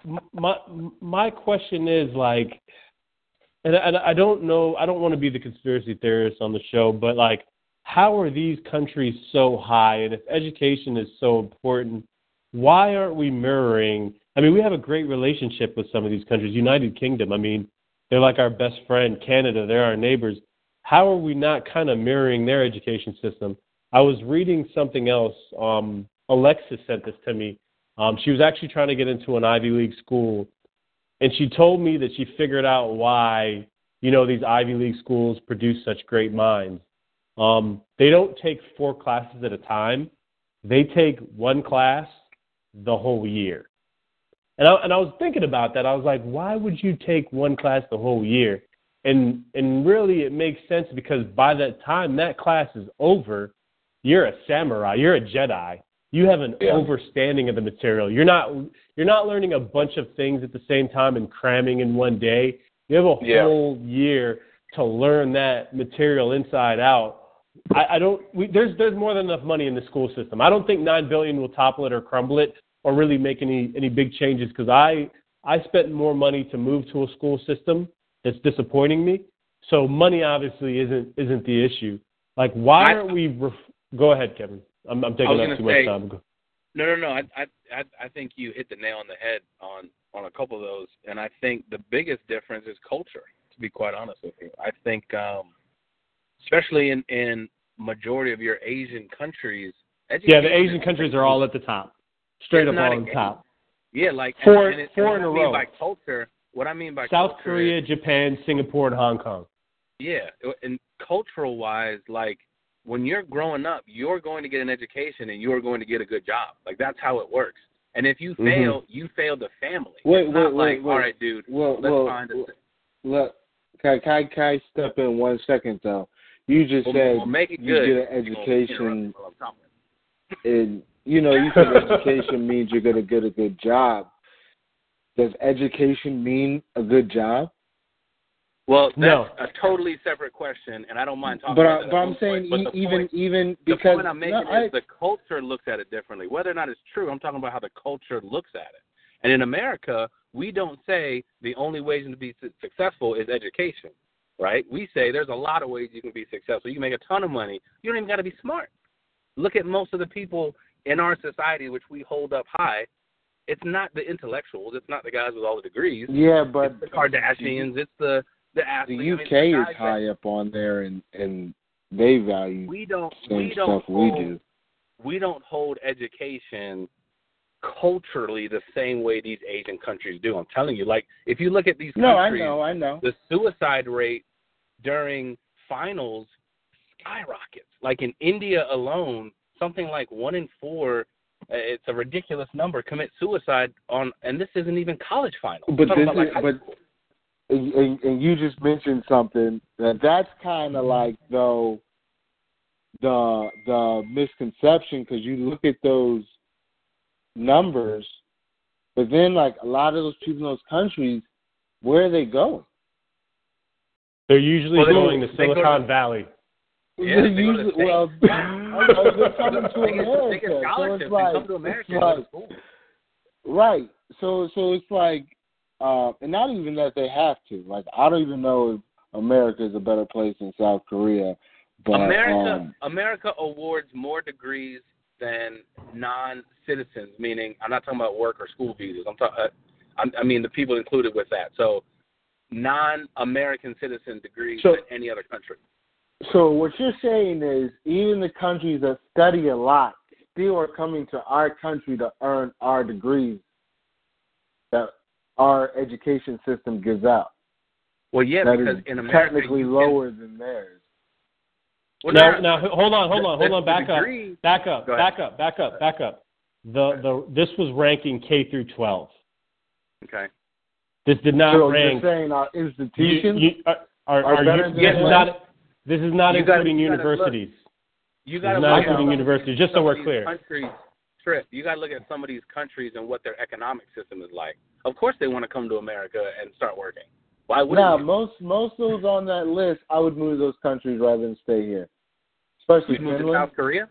[LAUGHS] my my question is like, and, and I don't know, I don't want to be the conspiracy theorist on the show, but like, how are these countries so high? And if education is so important, why aren't we mirroring? I mean, we have a great relationship with some of these countries. United Kingdom, I mean, they're like our best friend. Canada, they're our neighbors. How are we not kind of mirroring their education system? I was reading something else. Um, Alexis sent this to me. Um, she was actually trying to get into an Ivy League school, and she told me that she figured out why you know these Ivy League schools produce such great minds. Um, they don't take four classes at a time; they take one class the whole year. And I, and I was thinking about that. I was like, why would you take one class the whole year? And and really, it makes sense because by that time that class is over, you're a samurai, you're a Jedi. you have an Yeah. overstanding of the material. You're not you're not learning a bunch of things at the same time and cramming in one day. You have a Yeah. whole year to learn that material inside out. I, I don't. We, there's there's more than enough money in the school system. I don't think nine billion will topple it or crumble it or really make any any big changes because I I spent more money to move to a school system that's disappointing me. So money obviously isn't isn't the issue. Like why aren't we? Ref- go ahead, Kevin. I'm, I'm taking up too say- much time. No, no, no. I, I, I, I think you hit the nail on the head on on a couple of those, and I think the biggest difference is culture. To be quite honest with you, I think, um, especially in in majority of your Asian countries, Yeah, the Asian countries are all at the top, straight It's up a on top. Yeah, like Four- and, and four in a row. by culture. What I mean by South Korea, is, Japan, Singapore, and Hong Kong. yeah, and cultural wise, like when you're growing up, you're going to get an education and you're going to get a good job. Like that's how it works. And if you Mhm. fail, you failed the family. Wait, it's not wait, like, wait, wait. all right, dude, Well, let's well, find a look, can, can, can I step in one second though? You just We'll, said we'll make it you good. get an You're gonna interrupt education, me while I'm talking. and you know you said [LAUGHS] education means you're going to get a good job. Does education mean a good job? Well, that's No. a totally separate question, and I don't mind talking But, about I, that. but I'm saying point. But e- even point, even the because point I'm making no, I, is the culture looks at it differently. Whether or not it's true, I'm talking about how the culture looks at it. And in America, we don't say the only way to be successful is education, right? We say there's a lot of ways you can be successful. You can make a ton of money. You don't even got to be smart. Look at most of the people in our society, which we hold up high. It's not the intellectuals. It's not the guys with all the degrees. yeah, but it's the Kardashians. It's the the the athletes. I mean, UK the is guys that- high up on there, and and they value we don't same we don't stuff we do. we don't hold education culturally the same way these Asian countries do. I'm telling you, like if you look at these No, I know, I know. the suicide rate during finals skyrockets. Like in India alone, something like one in four. uh, It's a ridiculous number. Commit suicide on, and this isn't even college finals. But I'm this about, like, is- but- and, and, and you just mentioned something that that's kind of like though the the misconception because you look at those numbers, but then like a lot of those people in those countries, where are they going? They're usually Well, they- going to they go to- Silicon Valley. Yeah, They're go to the well, [LAUGHS] they're coming to They they get America, so scholarships. it's They like, come to America it's and go to like school. Right. So so it's like uh and not even that they have to. Like I don't even know if America is a better place than South Korea. But America um America awards more degrees than non-citizens, meaning I'm not talking about work or school visas. I'm talking. Uh, I mean the people included with that. So non-American citizen degrees So- than any other country. So what you're saying is even the countries that study a lot still are coming to our country to earn our degrees that our education system gives out. Well, yeah, That because is in America technically you can- lower than theirs. Well, now, no, now, hold on, hold on, hold on. Back up, back up, back up, back up, back up. The the this was ranking K through 12. Okay. This did not so rank. you're saying our institutions you, are, are, are are better you, than this is the not. This is not You gotta- including you gotta look. universities. You This got to is not look at including some of universities. these- Just so some we're these clear. Countries, Trip, you got to look at some of these countries and what their economic system is like. Of course, they want to come to America and start working. Why wouldn't Now, you? most most of those on that list, I would move those countries rather than stay here. Especially You'd move to South Korea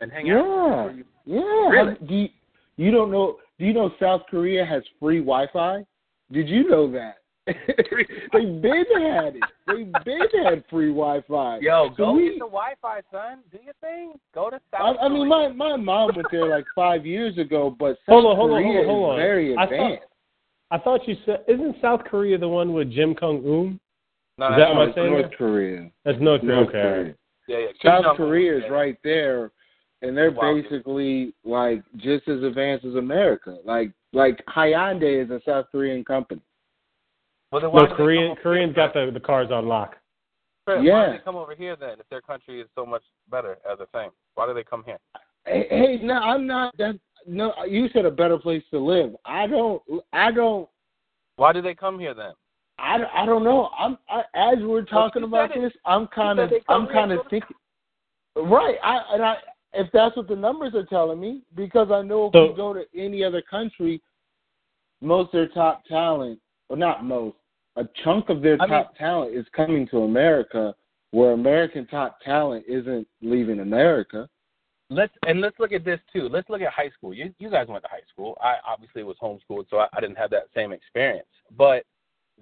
and hang out. Yeah, Or you- yeah. Really? Do you, you don't know? Do you know South Korea has free Wi-Fi? Did you know that? [LAUGHS] they been had it. They've been had free Wi-Fi. Yo, So go we- get the Wi-Fi, son. Do your thing. Go to South I mean, my my mom went there like five years ago, but South Hold on, hold on, Korea hold on, hold is on. very I thought- advanced. I thought you said, isn't South Korea the one with Jim Jong Un? No, Is that's that am I North saying North? Korea. That's North Korea. North Okay. Korea. yeah, yeah. South Jong-un. Korea is Yeah. right there, and they're Wow. basically like just as advanced as America. Like like Hyundai is a South Korean company. Well, then why No, Korean Koreans here, got the the cars on lock. Chris, Why Yeah. do they come over here then if their country is so much better as a thing? Why do they come here? Hey, hey, no, I'm not. That no, you said a better place to live. I don't. I don't. Why do they come here then? I, I don't know. I'm I, as we're talking you about this. I'm kind of. said they come I'm kind of thinking. Right. I and I if that's what the numbers are telling me, because I know if So- you go to any other country, most of their top talent, or not most, a chunk of their I top mean- talent is coming to America, where American top talent isn't leaving America. let's and let's look at this too. Let's look at high school. You you guys went to high school. I obviously was homeschooled, so I, I didn't have that same experience. But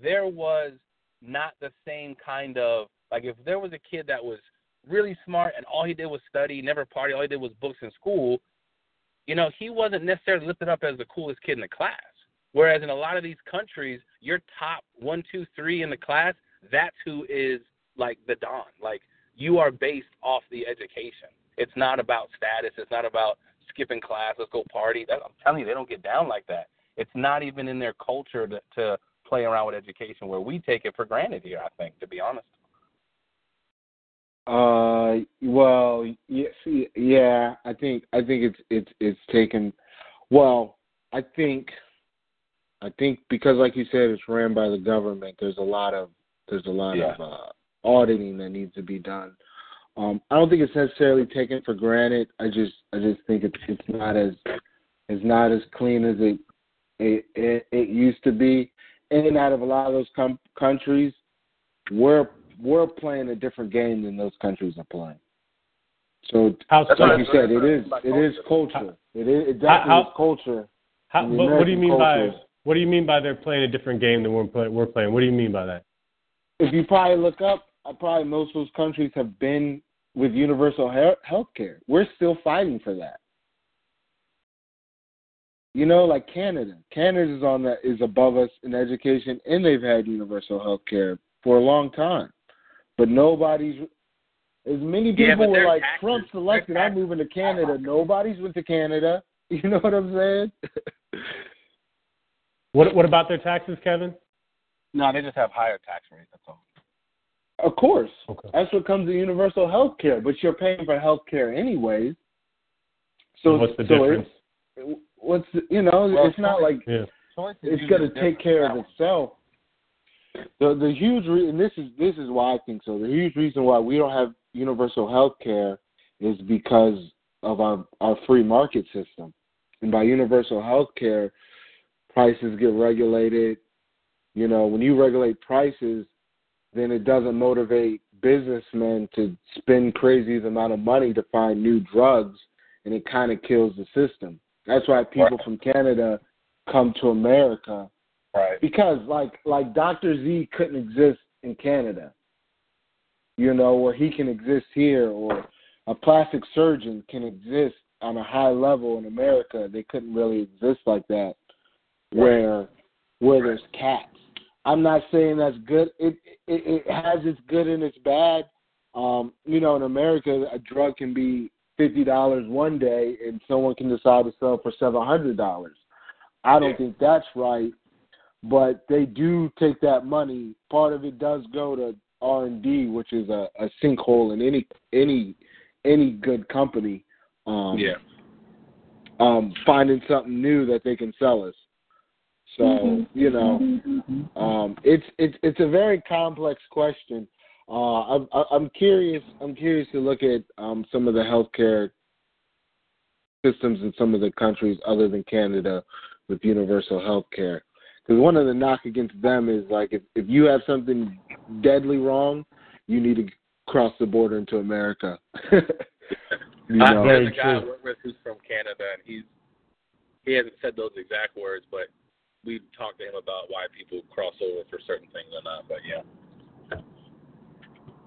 there was not the same kind of like if there was a kid that was really smart and all he did was study, never party, all he did was books in school, you know, he wasn't necessarily lifted up as the coolest kid in the class. Whereas in a lot of these countries, your top one, two, three in the class, that's who is like the don. Like you are based off the education. It's not about status. It's not about skipping class. Let's go party. That, I'm telling you, they don't get down like that. It's not even in their culture to, to play around with education, where we take it for granted here. I think, to be honest. Uh, well, yeah, see, yeah, I think I think it's it's it's taken. Well, I think, I think because, like you said, it's ran by the government. There's a lot of there's a lot Yeah. of uh, auditing that needs to be done. Um, I don't think it's necessarily taken for granted. I just I just think it's it's not as it's not as clean as it it it, it used to be. In and out of a lot of those com- countries, we're we're playing a different game than those countries are playing. So, How so? like you said, it is it is culture. culture. It is it definitely How- is culture. How, what, what do you American mean by culture. What do you mean by they're playing a different game than we're, play, we're playing? What do you mean by that? If you probably look up, uh, probably most of those countries have been with universal he- health care. We're still fighting for that. You know, like Canada. Canada is on that is above us in education, and they've had universal health care for a long time. But nobody's as many people but were like taxes- Trump selected. I'm moving to Canada. Nobody's went to Canada. [LAUGHS] You know what I'm saying? [LAUGHS] What what about their taxes, Kevin? No, they just have higher tax rates. That's all. Of course. Okay. That's what comes to universal health care, but you're paying for health care anyways. So what's the so difference? It's, what's you know, Well, it's not like Yeah. Choice it's usually got to different. take care of itself. The the huge re- and this is this is why I think so. The huge reason why we don't have universal health care is because of our our free market system. And by universal health care, prices get regulated. You know, when you regulate prices, then it doesn't motivate businessmen to spend crazy amount of money to find new drugs, and it kind of kills the system. That's why people from Canada come to America Right. because like like Dr. Z couldn't exist in Canada. You know, where he can exist here or a plastic surgeon can exist on a high level in America. They couldn't really exist like that where where there's cats. I'm not saying that's good. It it, it has its good and its bad. Um, you know, in America a drug can be fifty dollars one day and someone can decide to sell for seven hundred dollars. I don't think that's right but they do take that money. Part of it does go to R and D, which is a, a sinkhole in any any any good company. Um, Yeah. Um, finding something new that they can sell us. So you know, um, it's it's it's a very complex question. Uh, I'm I'm curious. I'm curious to look at um, some of the healthcare systems in some of the countries other than Canada with universal health care. Because one of the knock against them is like if if you have something deadly wrong, you need to cross the border into America. [LAUGHS] you I, know, there's a guy I work with who's from Canada, and he's he hasn't said those exact words, but we talked to him about why people cross over for certain things or not. But yeah,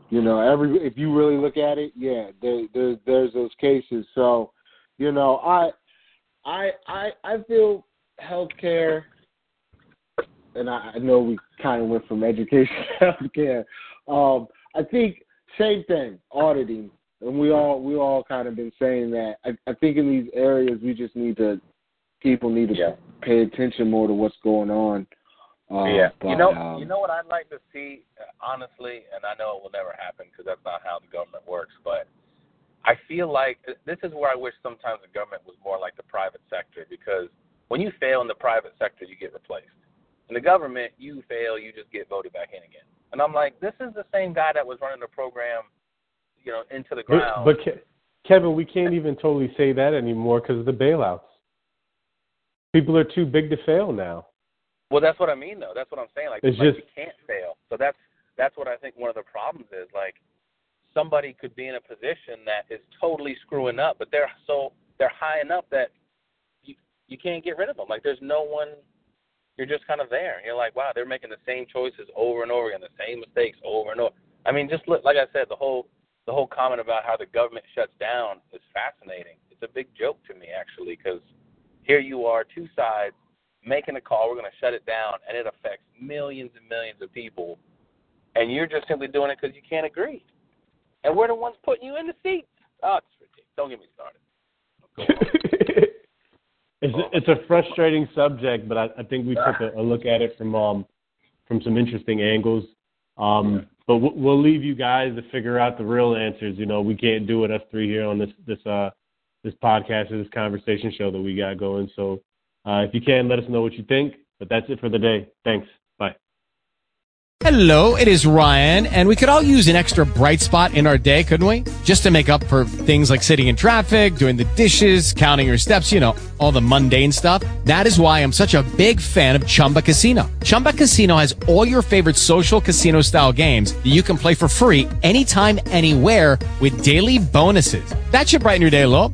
you know, every if you really look at it, yeah, there there there's those cases. So, you know, I I I I feel healthcare and I, I know we kind of went from education to healthcare. Um, I think same thing, auditing, and we all we all kind of been saying that. I, I think in these areas we just need to people need to Yeah. pay attention more to what's going on. Uh, yeah. But, you know, um, you know what I'd like to see, uh, honestly, and I know it will never happen because that's not how the government works. But I feel like this is where I wish sometimes the government was more like the private sector because when you fail in the private sector, you get replaced. In the government, you fail, you just get voted back in again. And I'm like, this is the same guy that was running the program, you know, into the But, ground. but Ke- Kevin, we can't even totally say that anymore because of the bailouts. People are too big to fail now. Well, that's what I mean, though. That's what I'm saying. Like, It's like just- you can't fail. So that's that's what I think one of the problems is. Like, somebody could be in a position that is totally screwing up, but they're so they're high enough that you you can't get rid of them. Like, there's no one. You're just kind of there. You're like, wow, they're making the same choices over and over again, the same mistakes over and over. I mean, just look, like I said, the whole the whole comment about how the government shuts down is fascinating. It's a big joke to me actually, because here you are, two sides making a call, we're going to shut it down, and it affects millions and millions of people, and you're just simply doing it because you can't agree. And we're the ones putting you in the seats. Oh, it's ridiculous. Don't get me started. [LAUGHS] It's it's a frustrating subject, but I, I think we took a, a look at it from um from some interesting angles. Um, but we'll, we'll leave you guys to figure out the real answers. You know, we can't do it us three here on this this uh this podcast or this conversation show that we got going. So uh, if you can, let us know what you think. But that's it for the day. Thanks. Bye. Hello, it is Ryan, and we could all use an extra bright spot in our day, couldn't we? Just to make up for things like sitting in traffic, doing the dishes, counting your steps, you know, all the mundane stuff. That is why I'm such a big fan of Chumba Casino. Chumba Casino has all your favorite social casino style games that you can play for free anytime, anywhere with daily bonuses. That should brighten your day a little.